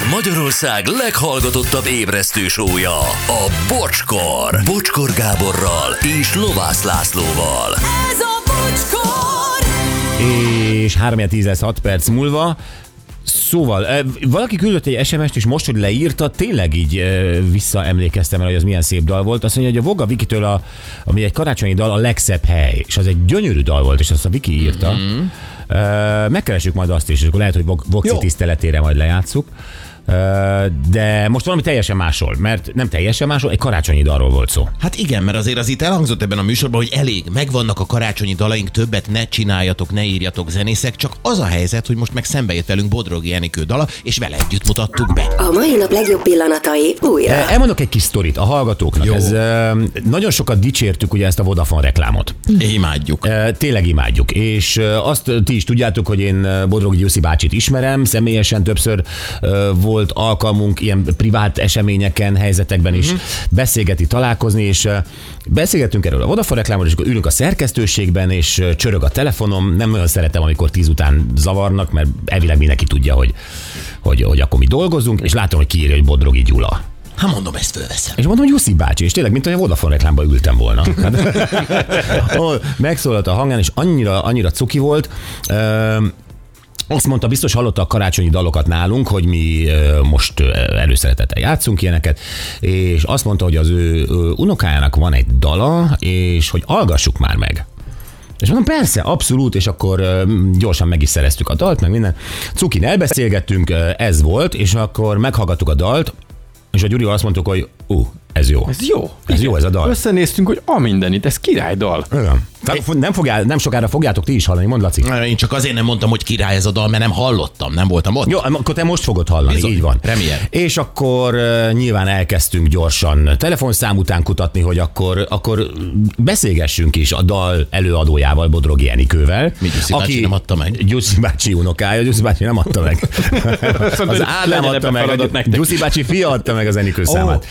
Ez Magyarország leghallgatottabb ébresztő sója, a Bocskor. Bocskor Gáborral és Lovász Lászlóval. Ez a bocskor! És 3 10 lesz 6 perc múlva. Szóval, valaki küldött egy SMS-t, és most, hogy leírta, tényleg így visszaemlékeztem el, hogy az milyen szép dal volt. Azt mondja, hogy a Voga Vikitől, a, ami egy karácsonyi dal, a legszebb hely. És az egy gyönyörű dal volt, és azt a Viki írta. Mm-hmm. Megkeressük majd azt is, és akkor lehet, hogy Jó. tiszteletére majd lejátszuk. De most valami teljesen másról, mert nem teljesen másról, egy karácsonyi dalról volt szó. Hát igen, mert azért az itt elhangzott ebben a műsorban, hogy elég, megvannak a karácsonyi dalaink, többet ne csináljatok, ne írjatok zenészek, csak az a helyzet, hogy most meg szembe jött velünk Bodrogi Enikő dala, és vele együtt mutattuk be. A mai nap legjobb pillanatai újra. Eh, Elmondok egy kis sztorit a hallgatóknak. Jó. Ez, nagyon sokat dicsértük ugye ezt a Vodafone reklámot. Imádjuk. E, Tényleg imádjuk, és e, azt ti is tudjátok, hogy én e, Bodrogi Gyuszi bácsit ismerem, személyesen többször e, volt alkalmunk ilyen privát eseményeken, helyzetekben is beszélgetni, találkozni, és beszélgettünk erről a Vodafone reklámról, és akkor ülünk a szerkesztőségben, és csörög a telefonom, nem nagyon szeretem, amikor tíz után zavarnak, mert elvileg mindenki tudja, hogy, hogy, hogy akkor mi dolgozunk, és látom, hogy kiírja, hogy Bodrogi Gyula. Hát mondom, ezt fölveszem. És mondom, hogy Jussi bácsi, és tényleg, mint hogy a Vodafone reklámba ültem volna. Hát, megszólalt a hangján, és annyira, annyira cuki volt. Öm, azt mondta, biztos hallotta a karácsonyi dalokat nálunk, hogy mi most előszeretettel játszunk ilyeneket, és azt mondta, hogy az ő, unokájának van egy dala, és hogy hallgassuk már meg. És mondom, persze, abszolút, és akkor gyorsan meg is szereztük a dalt, meg minden. Cukin elbeszélgettünk, ez volt, és akkor meghallgattuk a dalt, és a Gyurival azt mondtuk, hogy ú, ez jó. Ez jó. Ez jó ez a dal. Összenéztünk, hogy a mindenit, ez királydal. Igen. Tehát Nem, fogjá, nem sokára fogjátok ti is hallani, mondd Laci. Én csak azért nem mondtam, hogy király ez a dal, mert nem hallottam, nem voltam ott. Jó, akkor te most fogod hallani, Bizony. így van. Premier. És akkor nyilván elkezdtünk gyorsan telefonszám után kutatni, hogy akkor, akkor beszélgessünk is a dal előadójával, Bodrogi Enikővel. Mi, Gyuszi bácsi nem adta meg? Gyuszi bácsi unokája, Gyuszi bácsi nem adta meg. az hogy Ádám adta meg. Gyuszi bácsi fia adta meg az Enikő számát.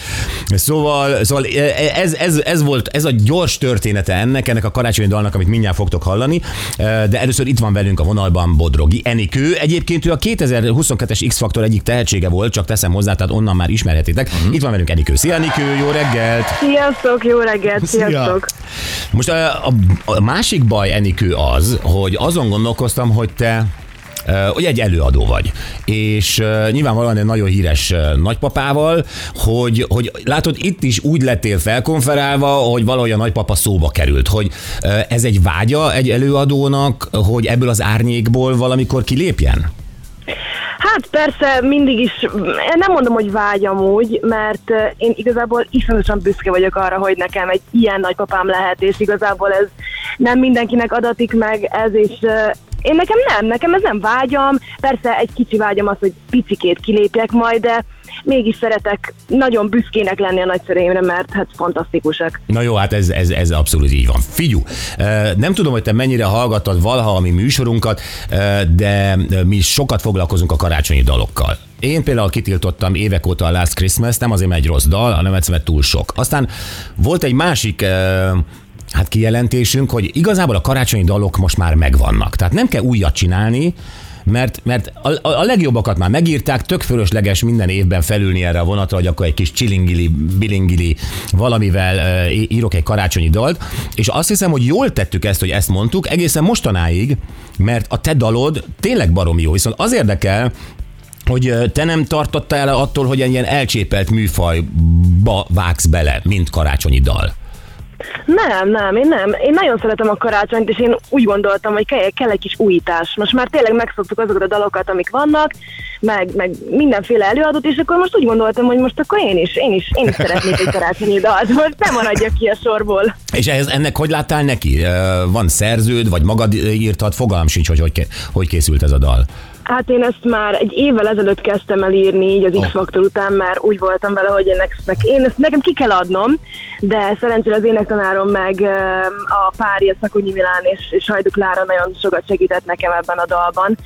Szóval, szóval ez, ez, ez, volt, ez a gyors története ennek, ennek a karácsonyi dalnak, amit mindjárt fogtok hallani, de először itt van velünk a vonalban Bodrogi Enikő. Egyébként ő a 2022-es X-Faktor egyik tehetsége volt, csak teszem hozzá, tehát onnan már ismerhetitek. Mhm. Itt van velünk Enikő. Szia Enikő, jó reggelt! Sziasztok, jó reggelt, sziasztok. Most a, a, a másik baj, Enikő, az, hogy azon gondolkoztam, hogy te hogy egy előadó vagy. És nyilvánvalóan egy nagyon híres nagypapával, hogy, hogy látod, itt is úgy lettél felkonferálva, hogy valahogy a nagypapa szóba került, hogy ez egy vágya egy előadónak, hogy ebből az árnyékból valamikor kilépjen? Hát persze mindig is, nem mondom, hogy vágyam úgy, mert én igazából iszonyatosan büszke vagyok arra, hogy nekem egy ilyen nagypapám lehet, és igazából ez nem mindenkinek adatik meg ez, és én nekem nem, nekem ez nem vágyam, persze egy kicsi vágyam az, hogy picikét kilépjek majd, de mégis szeretek nagyon büszkének lenni a nagyszüleimre, mert hát fantasztikusak. Na jó, hát ez, ez, ez abszolút így van. Figyú, nem tudom, hogy te mennyire hallgattad valaha a mi műsorunkat, de mi sokat foglalkozunk a karácsonyi dalokkal. Én például kitiltottam évek óta a Last Christmas, nem azért, mert egy rossz dal, hanem egyszerűen túl sok. Aztán volt egy másik hát kijelentésünk, hogy igazából a karácsonyi dalok most már megvannak. Tehát nem kell újat csinálni, mert, mert a, a, legjobbakat már megírták, tök fölösleges minden évben felülni erre a vonatra, hogy akkor egy kis csilingili, bilingili valamivel uh, írok egy karácsonyi dalt, és azt hiszem, hogy jól tettük ezt, hogy ezt mondtuk, egészen mostanáig, mert a te dalod tényleg baromi jó, viszont az érdekel, hogy te nem tartottál el attól, hogy egy ilyen elcsépelt műfajba vágsz bele, mint karácsonyi dal. Nem, nem, én nem. Én nagyon szeretem a karácsonyt, és én úgy gondoltam, hogy kell, kell egy kis újítás. Most már tényleg megszoktuk azokat a dalokat, amik vannak, meg, meg mindenféle előadót, és akkor most úgy gondoltam, hogy most akkor én is, én is, én is szeretnék egy karácsonyi dalt, most nem maradjak ki a sorból. És ehhez, ennek hogy láttál neki? Van szerződ, vagy magad írtad? Fogalm sincs, hogy hogy, hogy készült ez a dal. Hát én ezt már egy évvel ezelőtt kezdtem el írni, így az X-faktor után, mert úgy voltam vele, hogy ennek, én ezt nekem ki kell adnom, de szerencsére az énektanárom meg a párja Szakonyi Milán és, és Hajduk Lára nagyon sokat segített nekem ebben a dalban.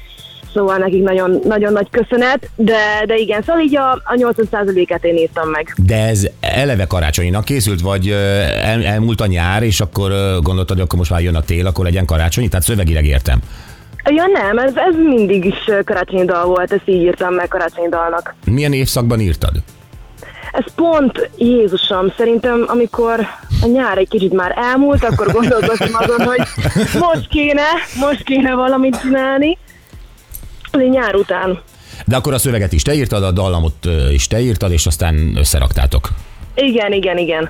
Szóval nekik nagyon, nagyon nagy köszönet, de, de igen, szóval így a, a 80%-et én írtam meg. De ez eleve karácsonyinak készült, vagy el, elmúlt a nyár, és akkor gondoltad, hogy akkor most már jön a tél, akkor legyen karácsonyi? Tehát szövegileg értem. Ja nem, ez, ez mindig is karácsonyi dal volt, ezt így írtam meg karácsonyi dalnak. Milyen évszakban írtad? Ez pont, Jézusom, szerintem amikor a nyár egy kicsit már elmúlt, akkor gondolkoztam azon, hogy most kéne, most kéne valamit csinálni. Egy nyár után. De akkor a szöveget is te írtad, a dallamot is te írtad, és aztán összeraktátok. Igen, igen, igen.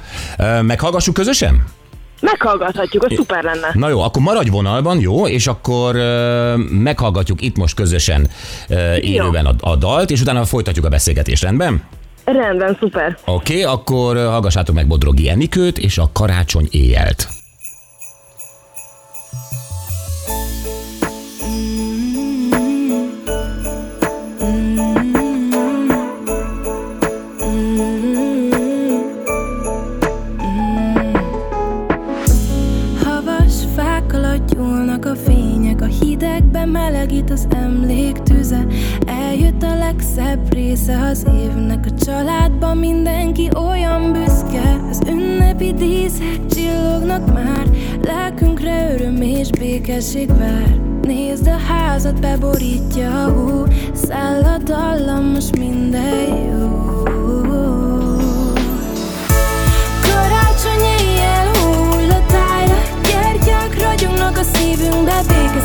Meghallgassuk közösen? Meghallgathatjuk, az szuper lenne. Na jó, akkor maradj vonalban, jó, és akkor ö, meghallgatjuk itt most közösen ö, élőben a, a dalt, és utána folytatjuk a beszélgetést, rendben? Rendben, szuper. Oké, okay, akkor hallgassátok meg Bodrogi Enikőt és a karácsony éjjelt. Ünnepi díszek csillognak már, lelkünkre öröm és békesség vár. Nézd a házat, beborítja a hó, száll a dallam, most minden jó. Karácsony éjjel hull a tájra Gyertyák ragyognak a szívünkbe Béke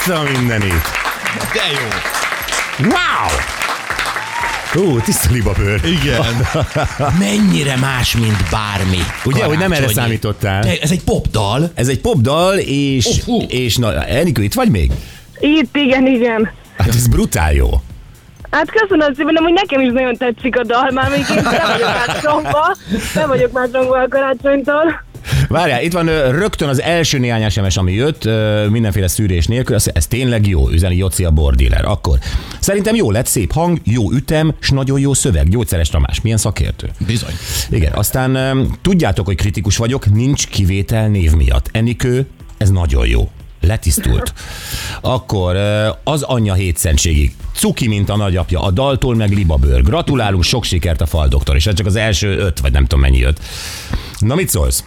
Azt a mindenit! De jó. Wow! Ó, tiszta libabőr. Igen. Mennyire más, mint bármi. Ugye, hogy nem erre számítottál? De ez egy popdal. Ez egy popdal, és, fú. és na, Enikő, itt vagy még? Itt, igen, igen. Hát ez brutál jó. Hát köszönöm szépen, de hogy nekem is nagyon tetszik a dal, már még én nem vagyok már csomba, nem vagyok már csomba a karácsonytól. Várjál, itt van rögtön az első néhány SMS, ami jött, mindenféle szűrés nélkül, ez, ez tényleg jó, üzeni Joci a bordíler. Akkor szerintem jó lett, szép hang, jó ütem, és nagyon jó szöveg. Gyógyszeres Tamás, milyen szakértő? Bizony. Igen, aztán tudjátok, hogy kritikus vagyok, nincs kivétel név miatt. Enikő, ez nagyon jó. Letisztult. Akkor az anyja hétszentségig. Cuki, mint a nagyapja, a daltól meg libabőr. Gratulálunk, sok sikert a faldoktor, és ez csak az első öt, vagy nem tudom mennyi jött. Na mit szólsz?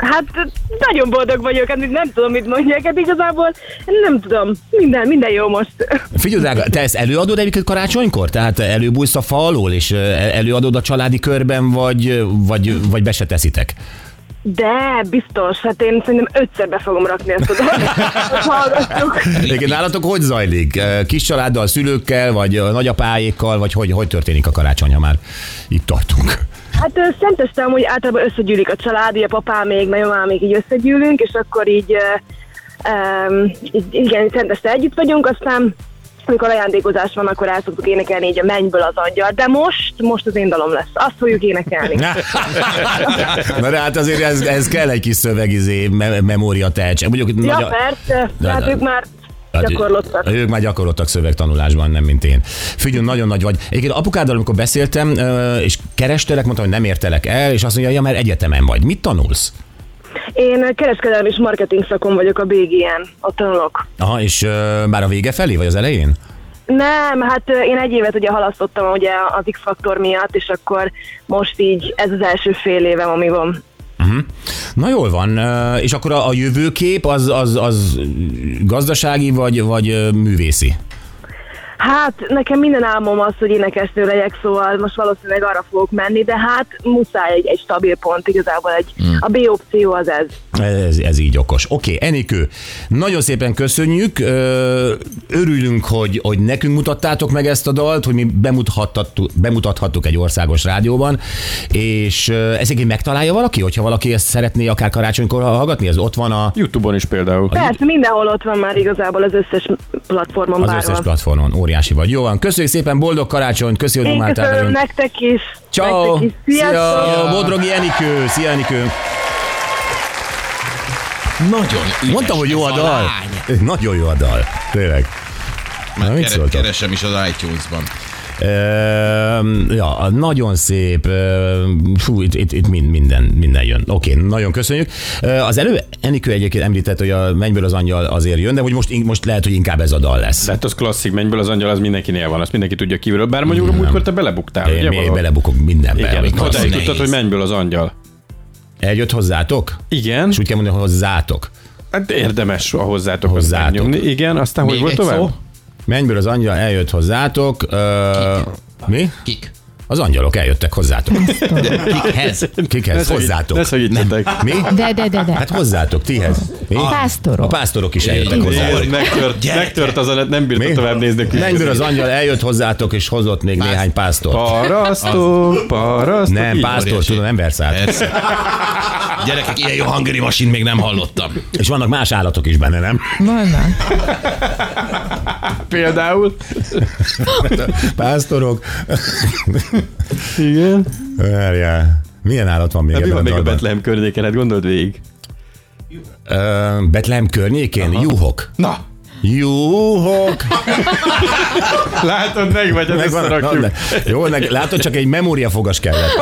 Hát nagyon boldog vagyok, hát nem tudom, mit mondjak, hát igazából nem tudom, minden, minden jó most. Figyelj, drága, te ezt előadod egyébként karácsonykor? Tehát előbújsz a fa alól, és előadod a családi körben, vagy, vagy, vagy be se teszitek? De biztos, hát én szerintem ötször be fogom rakni ezt a dolgot, hogy hallgatjuk. Egyébként nálatok hogy zajlik? Kis családdal, szülőkkel, vagy nagyapáékkal, vagy hogy, hogy történik a karácsony, ha már itt tartunk? Hát szenteste amúgy általában összegyűlik a család, a papám még, nagyomám még így összegyűlünk, és akkor így, um, így igen, szenteste együtt vagyunk, aztán amikor ajándékozás van, akkor el szoktuk énekelni így a mennyből az angyal, de most, most az én dalom lesz. Azt fogjuk énekelni. Na de hát azért ez, ez kell egy kis szövegizé, me- memória tehetség. Mondjuk, Ja, nagy- persze, De- hát ők már Hát, gyakorlottak. Ők már gyakorlottak szövegtanulásban, nem mint én. Figyelj, nagyon nagy vagy. Egyébként apukáddal, amikor beszéltem, és kerestelek, mondtam, hogy nem értelek el, és azt mondja, ja, mert egyetemen vagy. Mit tanulsz? Én kereskedelmi és marketing szakon vagyok a BGN, ott tanulok. Aha, és ö, már a vége felé, vagy az elején? Nem, hát én egy évet ugye halasztottam ugye az X-faktor miatt, és akkor most így ez az első fél évem, ami van. Na jól van, és akkor a, a jövőkép az, az, az gazdasági vagy, vagy művészi? Hát nekem minden álmom az, hogy énekesnő legyek, szóval most valószínűleg arra fogok menni, de hát muszáj egy, egy stabil pont, igazából egy, a B opció az ez. Ez, ez így okos. Oké, okay, Enikő, nagyon szépen köszönjük. Örülünk, hogy, hogy nekünk mutattátok meg ezt a dalt, hogy mi bemutathattuk, bemutathattuk egy országos rádióban, és ö, ezt egyébként megtalálja valaki, hogyha valaki ezt szeretné akár karácsonykor hallgatni, ez ott van a, Youtube-on is például. Persze, mindenhol ott van már igazából az összes platformon az bárhol. összes platformon. Óriási vagy. Jó van, köszönjük szépen, boldog karácsonyt, köszönjük, hogy Én köszönöm nektek is. Ciao. Nektek is. Sziasztok! Szia, Bodrogi Enikő. Szia, Enikő. Nagyon ügyes Mondtam, hogy jó ez a dal. lány. Nagyon jó a dal. Tényleg. Na, mit Kere, keresem is az iTunes-ban. Ja, nagyon szép. ö, Fú, itt, itt, itt mind- minden, minden jön. Oké, nagyon köszönjük. Az elő Enikő egyébként említett, hogy a Mennyből az angyal azért jön, de hogy most, most lehet, hogy inkább ez a dal lesz. De hát az klasszik, mennyből az angyal, az mindenkinél van, azt mindenki tudja kívülről. Bár mondjuk a múltkor te belebuktál, Én ugye? belebukok mindenbe. Igen, odáig tudtad, hogy mennyből az angyal. Eljött hozzátok? Igen, És úgy kell mondani, hogy hozzátok. hát érdemes a hozzátok Hozzátok. nyomni. Igen, aztán hogy Még volt egy tovább? szó? Mennyből az angyal eljött hozzátok. Ö, mi? Kik? Az angyalok eljöttek hozzátok. Kikhez? Kikhez? Hozzátok. Ne segítsetek. Mi? De, de, de, de. Hát hozzátok, tihez. Mi? Pásztorok. A pásztorok is eljöttek. Igen, megtört, megtört az a nem bírta Mi? tovább nézni. a Mennyből az angyal eljött hozzátok, és hozott még néhány pásztort. Parasztó, parasztó. Nem, pásztor, tudom, emberszállt. Persze. Gyerekek, ilyen jó hangeri masin még nem hallottam. És vannak más állatok is benne, nem? Vannak. Például. Pásztorok. Igen. Várjál. Milyen állat van még Hát mi van a még a dalban? Betlehem környéken? Hát gondold végig. Ö, Betlehem környékén? Juhok. Na, Juhok. látod, meg vagy, Megvan, összerakjuk. na, Jó, meg, látod, csak egy memóriafogas kellett.